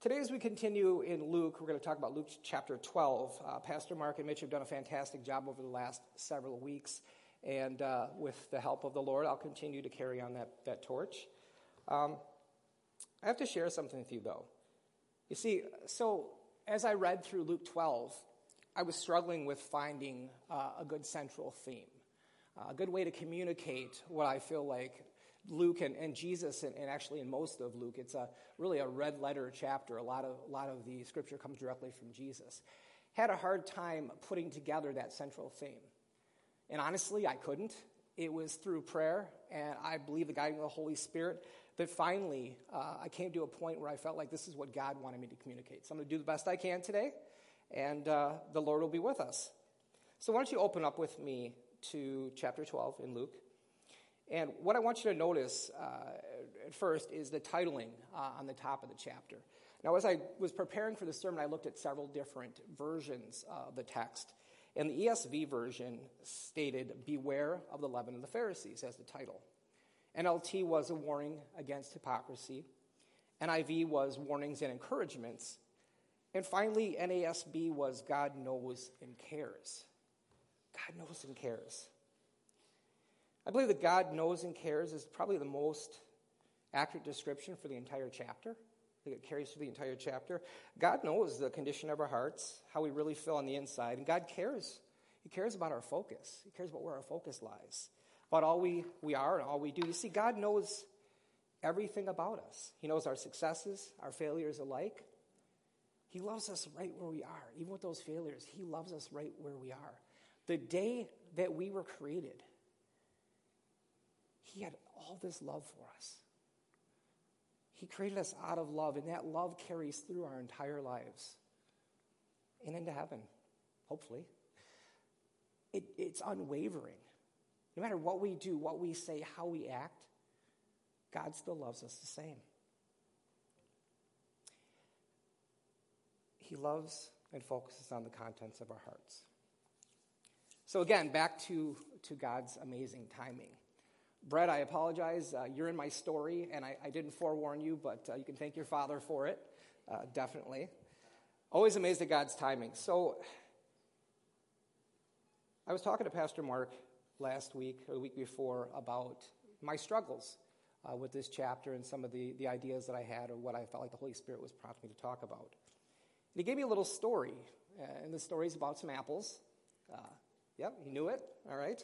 Today, as we continue in Luke, we're going to talk about Luke chapter 12. Uh, Pastor Mark and Mitch have done a fantastic job over the last several weeks, and uh, with the help of the Lord, I'll continue to carry on that, that torch. Um, I have to share something with you, though. You see, so as I read through Luke 12, I was struggling with finding uh, a good central theme, uh, a good way to communicate what I feel like Luke and, and Jesus, and, and, actually in most of Luke, it's a, really a red letter chapter. A lot, of, a lot of the scripture comes directly from Jesus. Had a hard time putting together that central theme. And honestly, I couldn't. It was through prayer, and I believe the guiding of the Holy Spirit that finally uh, I came to a point where I felt like this is what God wanted me to communicate. So I'm going to do the best I can today, and uh, the Lord will be with us. So why don't you open up with me to chapter 12 in Luke? And what I want you to notice uh, at first is the titling uh, on the top of the chapter. Now, as I was preparing for the sermon, I looked at several different versions of the text. And the ESV version stated, Beware of the leaven of the Pharisees, as the title. NLT was a warning against hypocrisy. NIV was warnings and encouragements. And finally, NASB was God knows and cares. God knows and cares. I believe that God knows and cares is probably the most accurate description for the entire chapter. I think it carries through the entire chapter. God knows the condition of our hearts, how we really feel on the inside, and God cares. He cares about our focus. He cares about where our focus lies, about all we, we are and all we do. You see, God knows everything about us. He knows our successes, our failures alike. He loves us right where we are. Even with those failures, He loves us right where we are. The day that we were created, he had all this love for us. He created us out of love, and that love carries through our entire lives and into heaven, hopefully. It, it's unwavering. No matter what we do, what we say, how we act, God still loves us the same. He loves and focuses on the contents of our hearts. So, again, back to, to God's amazing timing. Brett, I apologize. Uh, you're in my story, and I, I didn't forewarn you, but uh, you can thank your father for it, uh, definitely. Always amazed at God's timing. So, I was talking to Pastor Mark last week or the week before about my struggles uh, with this chapter and some of the, the ideas that I had or what I felt like the Holy Spirit was prompting me to talk about. And he gave me a little story, and the story is about some apples. Uh, yep, he knew it, all right.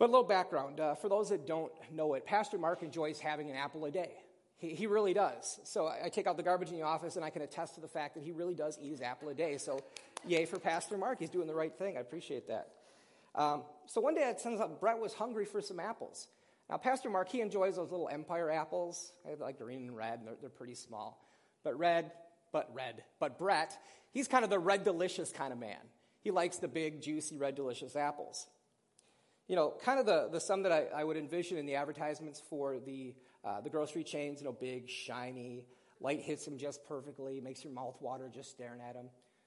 But a little background uh, for those that don't know it, Pastor Mark enjoys having an apple a day. He, he really does. So I, I take out the garbage in the office and I can attest to the fact that he really does eat his apple a day. So yay for Pastor Mark. He's doing the right thing. I appreciate that. Um, so one day it turns out Brett was hungry for some apples. Now, Pastor Mark, he enjoys those little Empire apples. Like green and red, and they're, they're pretty small. But red, but red. But Brett, he's kind of the red delicious kind of man. He likes the big, juicy, red delicious apples you know, kind of the, the sum that I, I would envision in the advertisements for the, uh, the grocery chains, you know, big, shiny, light hits them just perfectly, makes your mouth water just staring at them.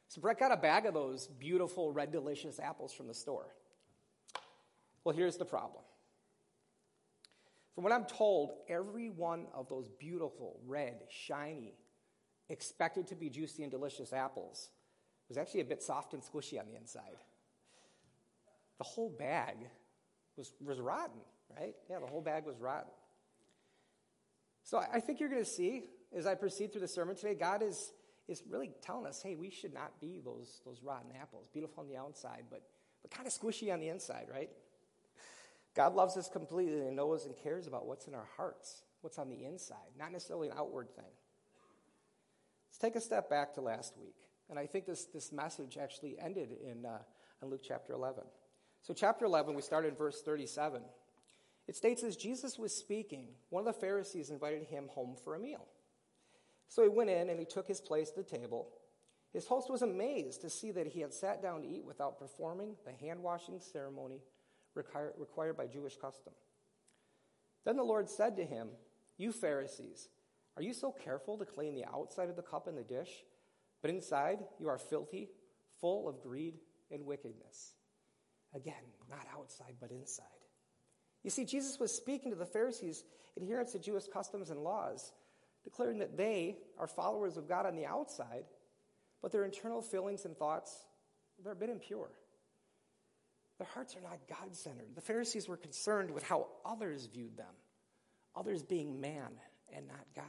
So Brett got a bag of those beautiful, red, delicious apples from the store. Well, here's the problem. From what I'm told, every one of those beautiful, red, shiny, expected to be juicy and delicious apples was actually a bit soft and squishy on the inside. The whole bag was, was rotten, right? Yeah, the whole bag was rotten. So I think you're going to see as I proceed through the sermon today, God is, is really telling us, hey, we should not be those, those rotten apples, beautiful on the outside, but, but kind of squishy on the inside, right? God loves us completely and knows and cares about what's in our hearts, what's on the inside, not necessarily an outward thing. Let's take a step back to last week. And I think this, this message actually ended in, uh, in Luke chapter 11. So, chapter 11, we start in verse 37. It states as Jesus was speaking, one of the Pharisees invited him home for a meal. So he went in and he took his place at the table. His host was amazed to see that he had sat down to eat without performing the hand washing ceremony required by Jewish custom. Then the Lord said to him, You Pharisees, are you so careful to clean the outside of the cup and the dish, but inside you are filthy, full of greed and wickedness? Again, not outside, but inside. You see, Jesus was speaking to the Pharisees' adherents to Jewish customs and laws declaring that they are followers of God on the outside, but their internal feelings and thoughts, they're a bit impure. Their hearts are not God centered. The Pharisees were concerned with how others viewed them, others being man and not God.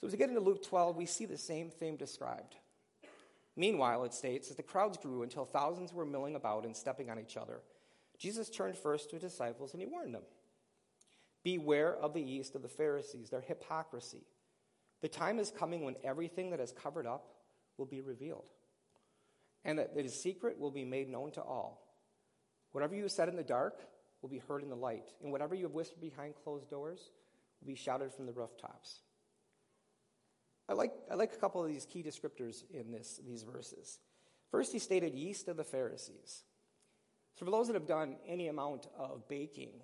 So as we get into Luke 12, we see the same theme described. Meanwhile, it states, that the crowds grew until thousands were milling about and stepping on each other, Jesus turned first to his disciples and he warned them Beware of the yeast of the Pharisees, their hypocrisy. The time is coming when everything that is covered up will be revealed, and that the secret will be made known to all. Whatever you said in the dark will be heard in the light, and whatever you have whispered behind closed doors will be shouted from the rooftops. I like, I like a couple of these key descriptors in this, these verses. First, he stated yeast of the Pharisees. So, for those that have done any amount of baking,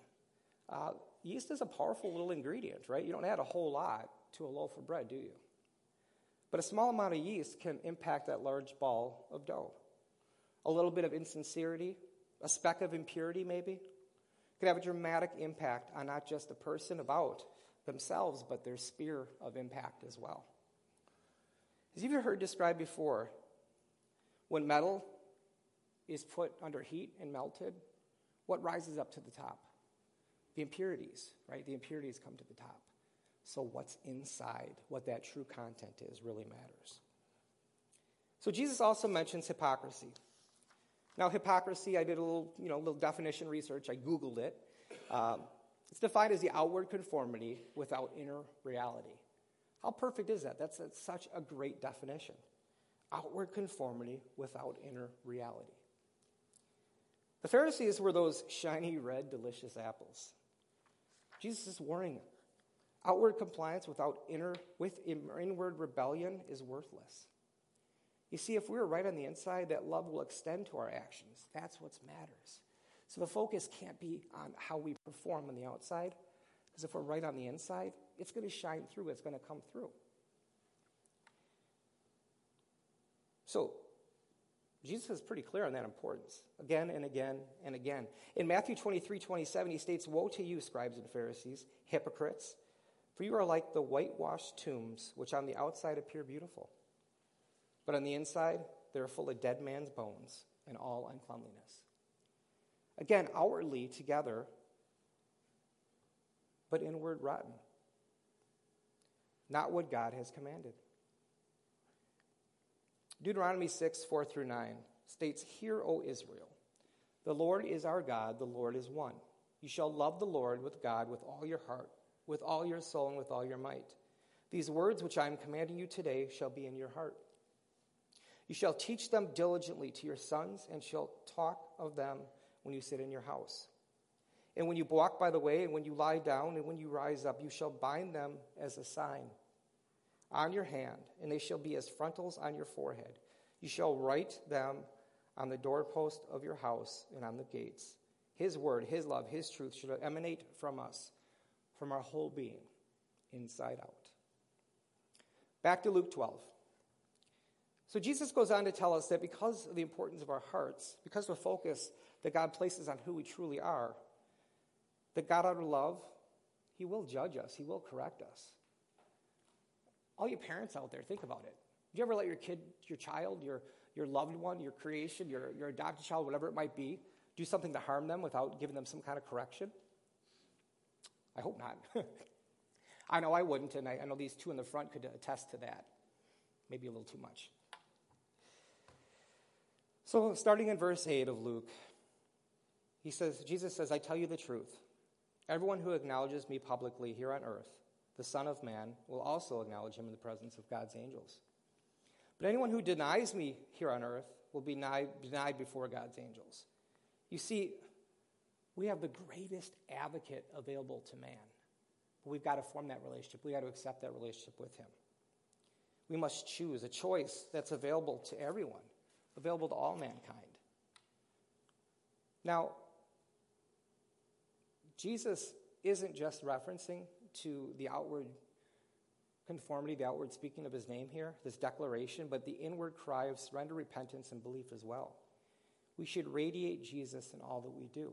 uh, yeast is a powerful little ingredient, right? You don't add a whole lot to a loaf of bread, do you? But a small amount of yeast can impact that large ball of dough. A little bit of insincerity, a speck of impurity, maybe, could have a dramatic impact on not just the person about themselves, but their sphere of impact as well. As you've heard described before, when metal is put under heat and melted, what rises up to the top? The impurities, right? The impurities come to the top. So, what's inside, what that true content is, really matters. So, Jesus also mentions hypocrisy. Now, hypocrisy, I did a little, you know, little definition research. I Googled it. Um, it's defined as the outward conformity without inner reality. How perfect is that? That's, that's such a great definition. Outward conformity without inner reality. The Pharisees were those shiny, red, delicious apples. Jesus is warning them. Outward compliance without inner, with inward rebellion is worthless. You see, if we're right on the inside, that love will extend to our actions. That's what matters. So the focus can't be on how we perform on the outside, because if we're right on the inside, it's going to shine through, it's going to come through. So, Jesus is pretty clear on that importance again and again and again. In Matthew 23 27, he states, Woe to you, scribes and Pharisees, hypocrites, for you are like the whitewashed tombs, which on the outside appear beautiful, but on the inside they are full of dead man's bones and all uncleanliness. Again, outwardly together, but inward rotten. Not what God has commanded. Deuteronomy 6, 4 through 9 states, Hear, O Israel, the Lord is our God, the Lord is one. You shall love the Lord with God with all your heart, with all your soul, and with all your might. These words which I am commanding you today shall be in your heart. You shall teach them diligently to your sons, and shall talk of them when you sit in your house. And when you walk by the way, and when you lie down, and when you rise up, you shall bind them as a sign on your hand, and they shall be as frontals on your forehead. You shall write them on the doorpost of your house and on the gates. His word, His love, His truth should emanate from us, from our whole being, inside out. Back to Luke 12. So Jesus goes on to tell us that because of the importance of our hearts, because of the focus that God places on who we truly are, that God out of love, He will judge us, He will correct us. All you parents out there, think about it. Do you ever let your kid, your child, your, your loved one, your creation, your, your adopted child, whatever it might be, do something to harm them without giving them some kind of correction? I hope not. I know I wouldn't, and I, I know these two in the front could attest to that. Maybe a little too much. So, starting in verse 8 of Luke, he says, Jesus says, I tell you the truth. Everyone who acknowledges me publicly here on earth, the Son of Man, will also acknowledge him in the presence of God's angels. But anyone who denies me here on earth will be denied, before God's angels. You see, we have the greatest advocate available to man. But we've got to form that relationship. We've got to accept that relationship with him. We must choose a choice that's available to everyone, available to all mankind. Now, Jesus isn't just referencing to the outward conformity, the outward speaking of his name here, this declaration, but the inward cry of surrender, repentance, and belief as well. We should radiate Jesus in all that we do.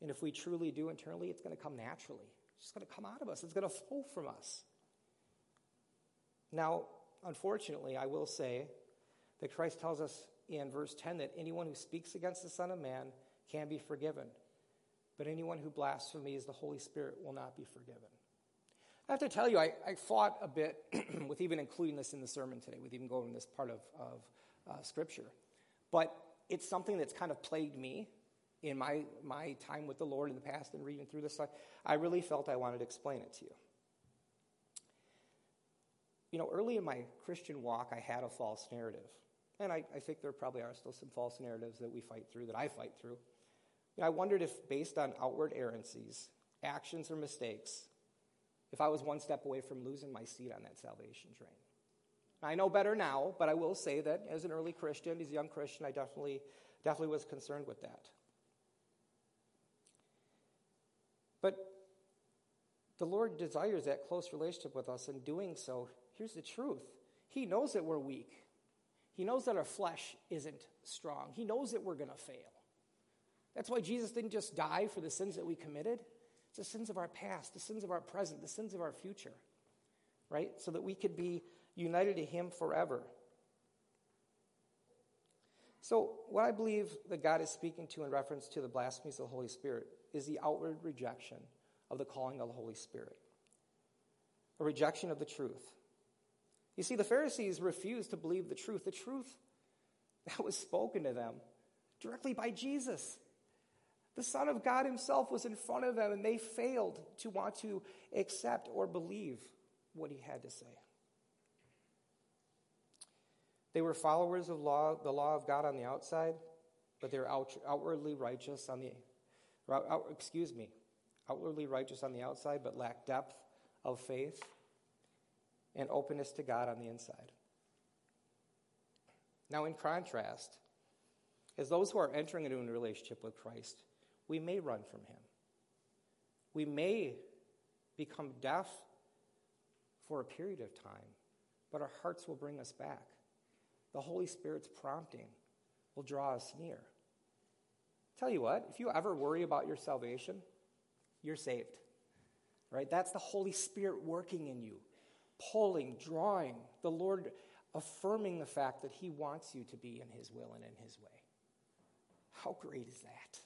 And if we truly do internally, it's going to come naturally. It's just going to come out of us, it's going to flow from us. Now, unfortunately, I will say that Christ tells us in verse 10 that anyone who speaks against the Son of Man can be forgiven. But anyone who blasphemies the Holy Spirit will not be forgiven. I have to tell you, I, I fought a bit with even including this in the sermon today, with even going in this part of, of uh, Scripture. But it's something that's kind of plagued me in my, my time with the Lord in the past and reading through this. I really felt I wanted to explain it to you. You know, early in my Christian walk, I had a false narrative. And I, I think there probably are still some false narratives that we fight through, that I fight through. You know, I wondered if, based on outward errancies, actions, or mistakes, if I was one step away from losing my seat on that salvation train. I know better now, but I will say that as an early Christian, as a young Christian, I definitely, definitely was concerned with that. But the Lord desires that close relationship with us. and doing so, here's the truth He knows that we're weak, He knows that our flesh isn't strong, He knows that we're going to fail. That's why Jesus didn't just die for the sins that we committed, it's the sins of our past, the sins of our present, the sins of our future, right? So that we could be united to Him forever. So, what I believe that God is speaking to in reference to the blasphemies of the Holy Spirit is the outward rejection of the calling of the Holy Spirit, a rejection of the truth. You see, the Pharisees refused to believe the truth, the truth that was spoken to them directly by Jesus. The Son of God Himself was in front of them, and they failed to want to accept or believe what He had to say. They were followers of law, the law of God on the outside, but they were out, outwardly righteous on the, out, excuse me, outwardly righteous on the outside, but lacked depth of faith and openness to God on the inside. Now, in contrast, as those who are entering into a relationship with Christ, we may run from Him. We may become deaf for a period of time, but our hearts will bring us back. The Holy Spirit's prompting will draw us near. Tell you what, if you ever worry about your salvation, you're saved. Right? That's the Holy Spirit working in you, pulling, drawing, the Lord affirming the fact that He wants you to be in His will and in His way. How great is that?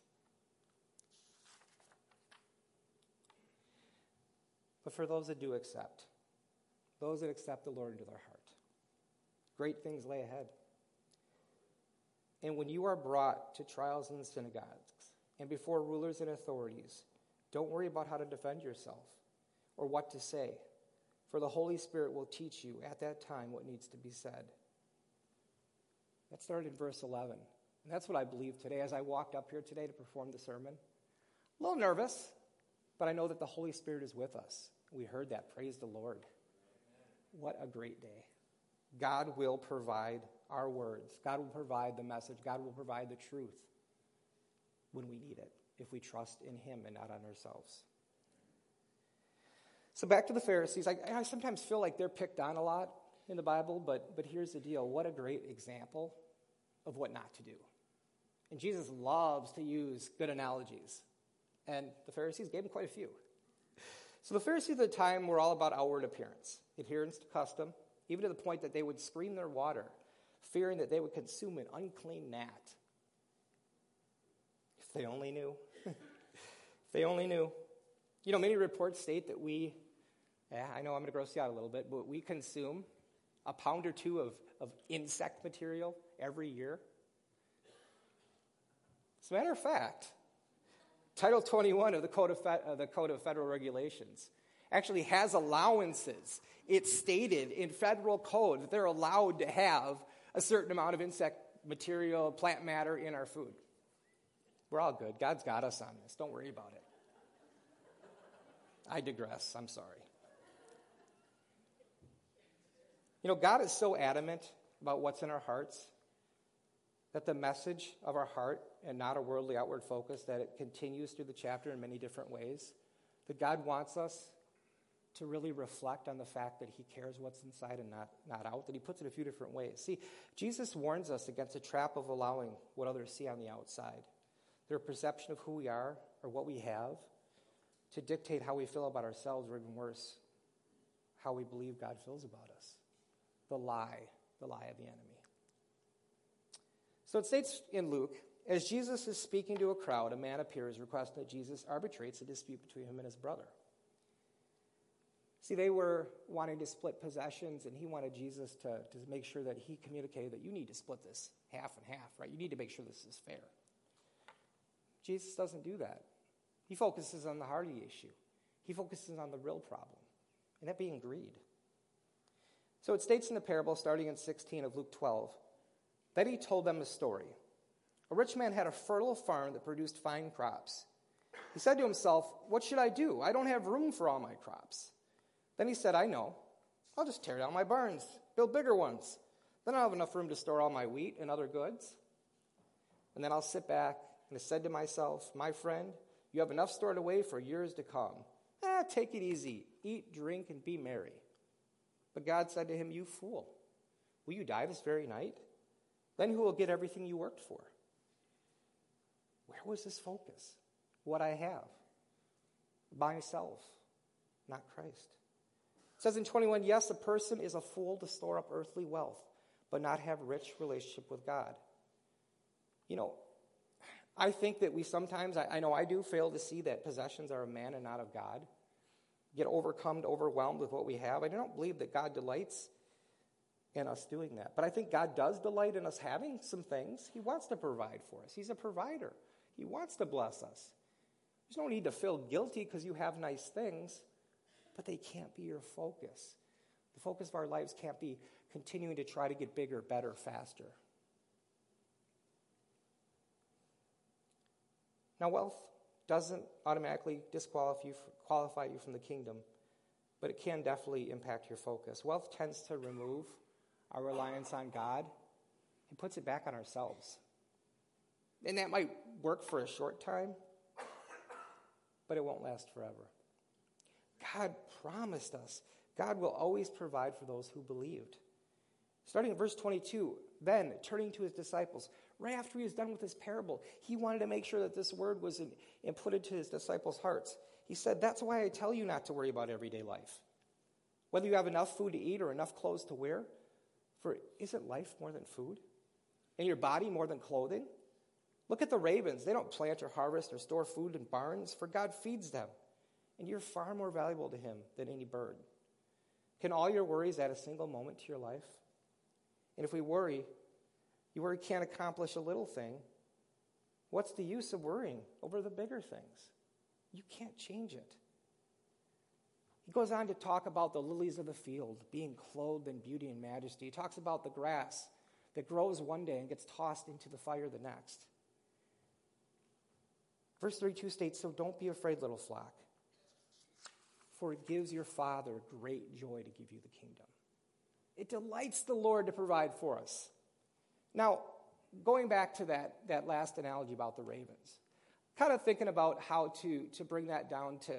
But for those that do accept, those that accept the Lord into their heart, Great things lay ahead. And when you are brought to trials in the synagogues and before rulers and authorities, don't worry about how to defend yourself or what to say, for the Holy Spirit will teach you at that time what needs to be said. That started in verse 11. And that's what I believe today as I walked up here today to perform the sermon. A little nervous, but I know that the Holy Spirit is with us. We heard that. Praise the Lord. What a great day. God will provide our words. God will provide the message. God will provide the truth when we need it, if we trust in Him and not on ourselves. So, back to the Pharisees. I, I sometimes feel like they're picked on a lot in the Bible, but, but here's the deal what a great example of what not to do. And Jesus loves to use good analogies, and the Pharisees gave him quite a few. So, the Pharisees at the time were all about outward appearance, adherence to custom, even to the point that they would scream their water, fearing that they would consume an unclean gnat. If they only knew. if they only knew. You know, many reports state that we, yeah, I know I'm going to gross you out a little bit, but we consume a pound or two of, of insect material every year. As a matter of fact, Title 21 of the Code of, Fe- the Code of Federal Regulations actually has allowances. It's stated in federal code that they're allowed to have a certain amount of insect material, plant matter in our food. We're all good. God's got us on this. Don't worry about it. I digress. I'm sorry. You know, God is so adamant about what's in our hearts that the message of our heart and not a worldly outward focus that it continues through the chapter in many different ways that god wants us to really reflect on the fact that he cares what's inside and not, not out, that he puts it a few different ways. See, Jesus warns us against the trap of allowing what others see on the outside, their perception of who we are or what we have, to dictate how we feel about ourselves, or even worse, how we believe God feels about us. The lie, the lie of the enemy. So it states in Luke as Jesus is speaking to a crowd, a man appears requesting that Jesus arbitrates a dispute between him and his brother. See, they were wanting to split possessions, and he wanted Jesus to, to make sure that he communicated that you need to split this half and half, right? You need to make sure this is fair. Jesus doesn't do that. He focuses on the heart of the issue, he focuses on the real problem, and that being greed. So it states in the parable, starting in 16 of Luke 12, that he told them a story. A rich man had a fertile farm that produced fine crops. He said to himself, What should I do? I don't have room for all my crops. Then he said, I know. I'll just tear down my barns, build bigger ones. Then I'll have enough room to store all my wheat and other goods. And then I'll sit back and I said to myself, My friend, you have enough stored away for years to come. Ah, take it easy. Eat, drink, and be merry. But God said to him, You fool, will you die this very night? Then who will get everything you worked for? Where was his focus? What I have. Myself, not Christ. It says in 21 Yes, a person is a fool to store up earthly wealth, but not have rich relationship with God. You know, I think that we sometimes, I, I know I do, fail to see that possessions are of man and not of God. Get overcome, overwhelmed with what we have. I don't believe that God delights in us doing that. But I think God does delight in us having some things. He wants to provide for us, He's a provider. He wants to bless us. There's no need to feel guilty because you have nice things but they can't be your focus. The focus of our lives can't be continuing to try to get bigger, better, faster. Now, wealth doesn't automatically disqualify you, qualify you from the kingdom, but it can definitely impact your focus. Wealth tends to remove our reliance on God and puts it back on ourselves. And that might work for a short time, but it won't last forever. God promised us. God will always provide for those who believed. Starting at verse 22, then turning to his disciples, right after he was done with his parable, he wanted to make sure that this word was in, put into his disciples' hearts. He said, That's why I tell you not to worry about everyday life. Whether you have enough food to eat or enough clothes to wear, for isn't life more than food? And your body more than clothing? Look at the ravens. They don't plant or harvest or store food in barns, for God feeds them and you're far more valuable to Him than any bird. Can all your worries add a single moment to your life? And if we worry, you worry can't accomplish a little thing. What's the use of worrying over the bigger things? You can't change it. He goes on to talk about the lilies of the field being clothed in beauty and majesty. He talks about the grass that grows one day and gets tossed into the fire the next. Verse 32 states So don't be afraid, little flock for it gives your Father great joy to give you the kingdom. It delights the Lord to provide for us. Now, going back to that, that last analogy about the ravens, kind of thinking about how to, to bring that down to,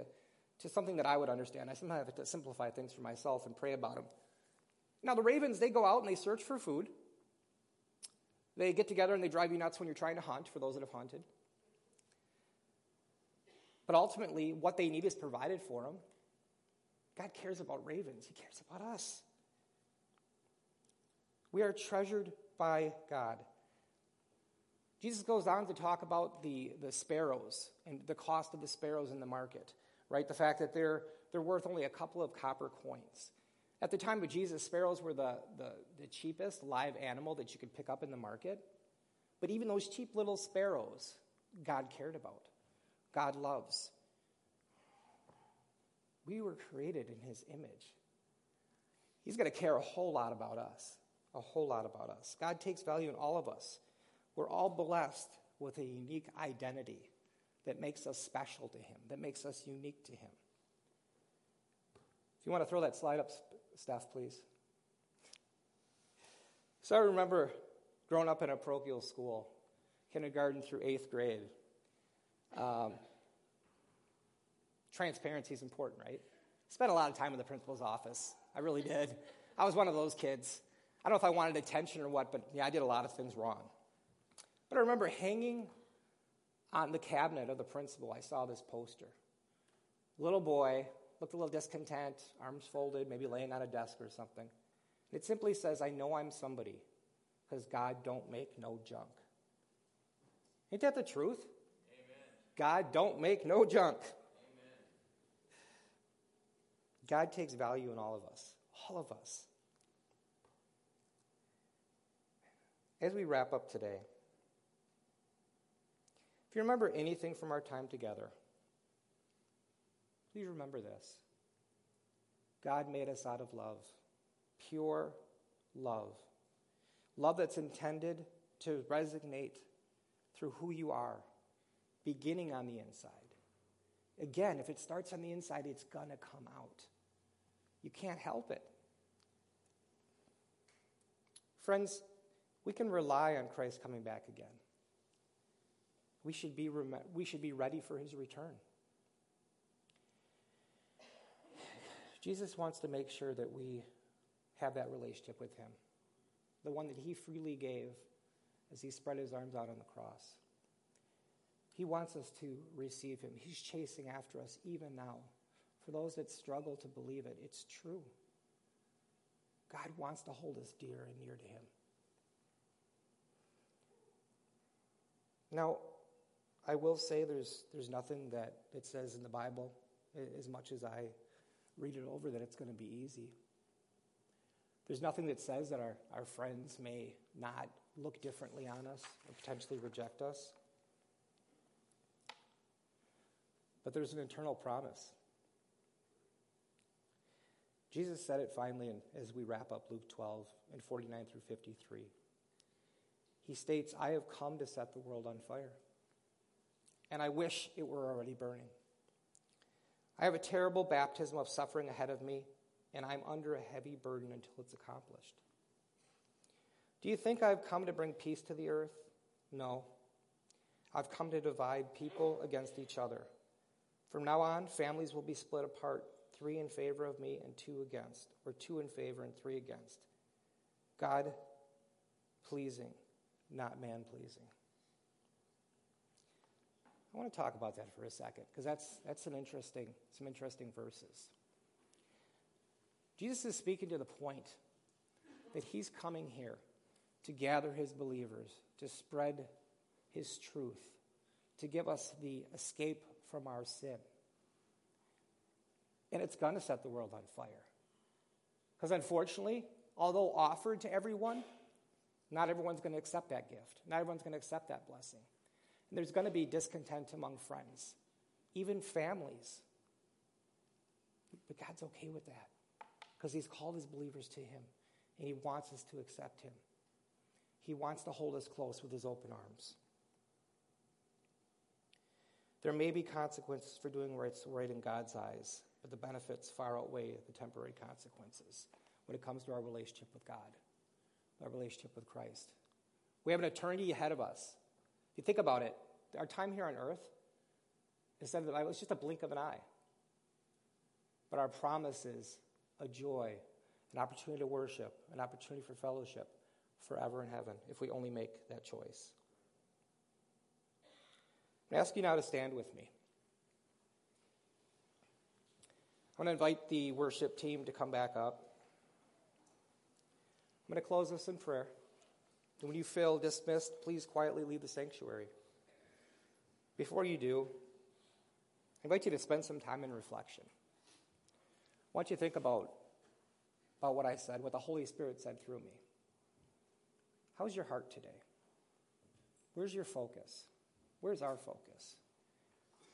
to something that I would understand. I sometimes have to simplify things for myself and pray about them. Now, the ravens, they go out and they search for food. They get together and they drive you nuts when you're trying to hunt, for those that have hunted. But ultimately, what they need is provided for them. God cares about ravens, He cares about us. We are treasured by God. Jesus goes on to talk about the, the sparrows and the cost of the sparrows in the market, right? The fact that they're, they're worth only a couple of copper coins. At the time of Jesus, sparrows were the, the, the cheapest live animal that you could pick up in the market. But even those cheap little sparrows, God cared about, God loves. We were created in his image. He's going to care a whole lot about us, a whole lot about us. God takes value in all of us. We're all blessed with a unique identity that makes us special to him, that makes us unique to him. If you want to throw that slide up, staff, please. So I remember growing up in a parochial school, kindergarten through eighth grade. Um, transparency is important, right? Spent a lot of time in the principal's office. I really did. I was one of those kids. I don't know if I wanted attention or what, but yeah, I did a lot of things wrong. But I remember hanging on the cabinet of the principal, I saw this poster. Little boy, looked a little discontent, arms folded, maybe laying on a desk or something. It simply says, I know I'm somebody because God don't make no junk. Ain't that the truth? Amen. God don't make no junk. Amen. God takes value in all of us, all of us. As we wrap up today, if you remember anything from our time together, please remember this. God made us out of love, pure love. Love that's intended to resonate through who you are, beginning on the inside. Again, if it starts on the inside, it's going to come out. You can't help it. Friends, we can rely on Christ coming back again. We should be, rem- we should be ready for his return. Jesus wants to make sure that we have that relationship with him, the one that he freely gave as he spread his arms out on the cross. He wants us to receive him. He's chasing after us even now. For those that struggle to believe it, it's true. God wants to hold us dear and near to him. Now, I will say there's, there's nothing that it says in the Bible, as much as I read it over, that it's going to be easy. There's nothing that says that our, our friends may not look differently on us or potentially reject us. But there's an internal promise. Jesus said it finally in, as we wrap up Luke 12 and 49 through 53. He states, I have come to set the world on fire, and I wish it were already burning. I have a terrible baptism of suffering ahead of me, and I'm under a heavy burden until it's accomplished. Do you think I've come to bring peace to the earth? No. I've come to divide people against each other. From now on, families will be split apart three in favor of me and two against, or two in favor and three against. God pleasing not man pleasing. I want to talk about that for a second because that's, that's an interesting, some interesting verses. Jesus is speaking to the point that he's coming here to gather his believers, to spread his truth, to give us the escape from our sin. And it's going to set the world on fire. Because unfortunately, although offered to everyone, not everyone's going to accept that gift. Not everyone's going to accept that blessing. There's going to be discontent among friends, even families. But God's okay with that because He's called His believers to Him and He wants us to accept Him. He wants to hold us close with His open arms. There may be consequences for doing what's right in God's eyes, but the benefits far outweigh the temporary consequences when it comes to our relationship with God our relationship with Christ. We have an eternity ahead of us. If you think about it, our time here on earth, of it's just a blink of an eye. But our promise is a joy, an opportunity to worship, an opportunity for fellowship forever in heaven if we only make that choice. I ask you now to stand with me. I want to invite the worship team to come back up. I'm going to close this in prayer. And when you feel dismissed, please quietly leave the sanctuary. Before you do, I invite you to spend some time in reflection. I want you to think about, about what I said, what the Holy Spirit said through me. How's your heart today? Where's your focus? Where's our focus?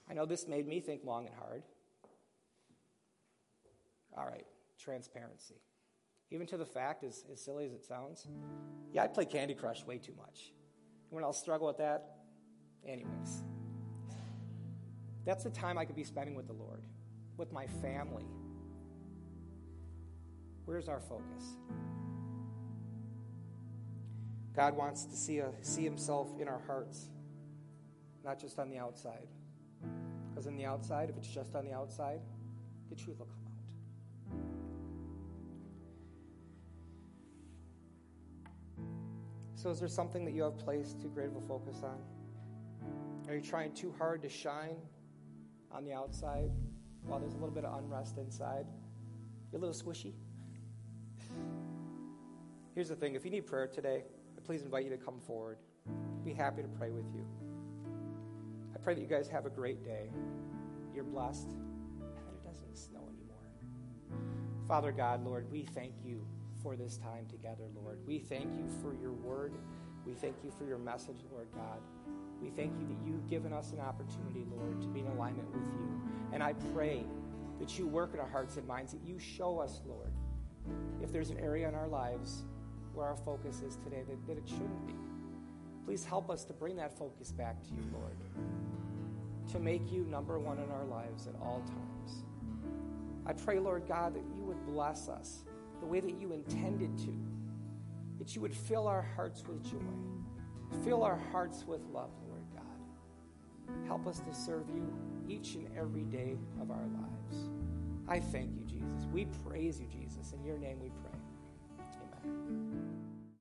I know this made me think long and hard. All right, transparency. Even to the fact, as, as silly as it sounds, yeah, I play Candy Crush way too much. Anyone else struggle with that? Anyways, that's the time I could be spending with the Lord, with my family. Where's our focus? God wants to see, a, see Himself in our hearts, not just on the outside. Because on the outside, if it's just on the outside, the truth will come. Out. So, is there something that you have placed too great of a focus on? Are you trying too hard to shine on the outside while there's a little bit of unrest inside. You're a little squishy. Here's the thing if you need prayer today, I please invite you to come forward. Be happy to pray with you. I pray that you guys have a great day. You're blessed, and it doesn't snow anymore. Father God, Lord, we thank you for this time together, Lord. We thank you for your word. We thank you for your message, Lord God. We thank you that you've given us an opportunity, Lord, to be in alignment with you. And I pray that you work in our hearts and minds, that you show us, Lord, if there's an area in our lives where our focus is today that, that it shouldn't be. Please help us to bring that focus back to you, Lord, to make you number one in our lives at all times. I pray, Lord God, that you would bless us the way that you intended to, that you would fill our hearts with joy, fill our hearts with love. Help us to serve you each and every day of our lives. I thank you, Jesus. We praise you, Jesus. In your name we pray. Amen.